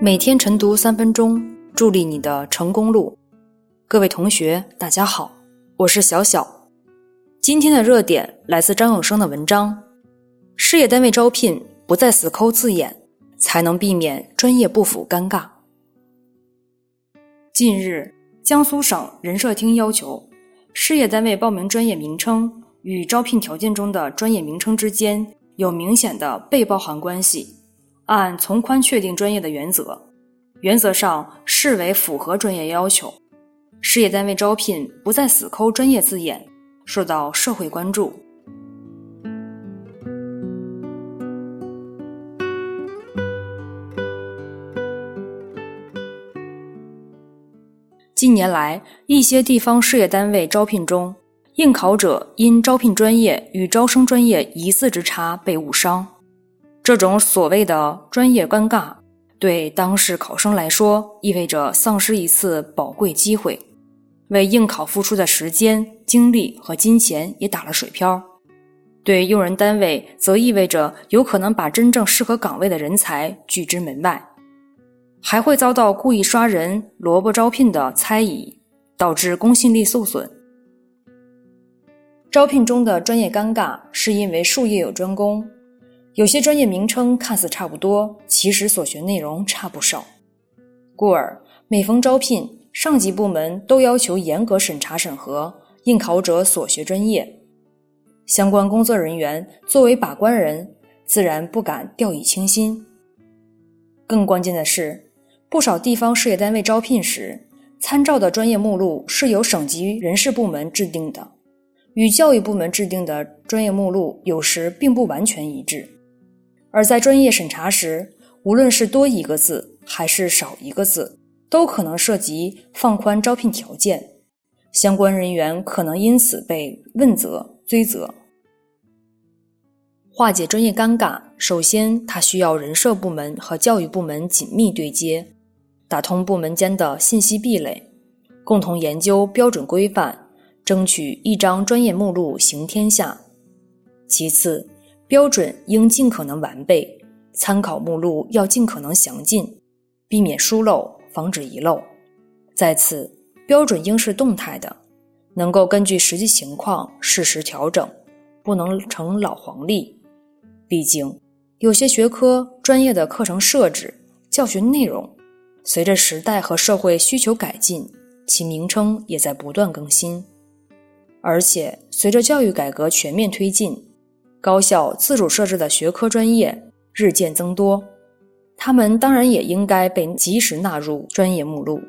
每天晨读三分钟，助力你的成功路。各位同学，大家好，我是小小。今天的热点来自张永生的文章：事业单位招聘不再死抠字眼，才能避免专业不符尴尬。近日，江苏省人社厅要求，事业单位报名专业名称与招聘条件中的专业名称之间有明显的被包含关系。按从宽确定专业的原则，原则上视为符合专业要求。事业单位招聘不再死抠专业字眼，受到社会关注。近年来，一些地方事业单位招聘中，应考者因招聘专业与招生专业一字之差被误伤。这种所谓的专业尴尬，对当事考生来说意味着丧失一次宝贵机会，为应考付出的时间、精力和金钱也打了水漂；对用人单位则意味着有可能把真正适合岗位的人才拒之门外，还会遭到故意刷人、萝卜招聘的猜疑，导致公信力受损。招聘中的专业尴尬，是因为术业有专攻。有些专业名称看似差不多，其实所学内容差不少，故而每逢招聘，上级部门都要求严格审查审核应考者所学专业。相关工作人员作为把关人，自然不敢掉以轻心。更关键的是，不少地方事业单位招聘时，参照的专业目录是由省级人事部门制定的，与教育部门制定的专业目录有时并不完全一致。而在专业审查时，无论是多一个字还是少一个字，都可能涉及放宽招聘条件，相关人员可能因此被问责、追责。化解专业尴尬，首先它需要人社部门和教育部门紧密对接，打通部门间的信息壁垒，共同研究标准规范，争取一张专业目录行天下。其次，标准应尽可能完备，参考目录要尽可能详尽，避免疏漏，防止遗漏。再次，标准应是动态的，能够根据实际情况适时调整，不能成老黄历。毕竟，有些学科专业的课程设置、教学内容，随着时代和社会需求改进，其名称也在不断更新。而且，随着教育改革全面推进。高校自主设置的学科专业日渐增多，他们当然也应该被及时纳入专业目录。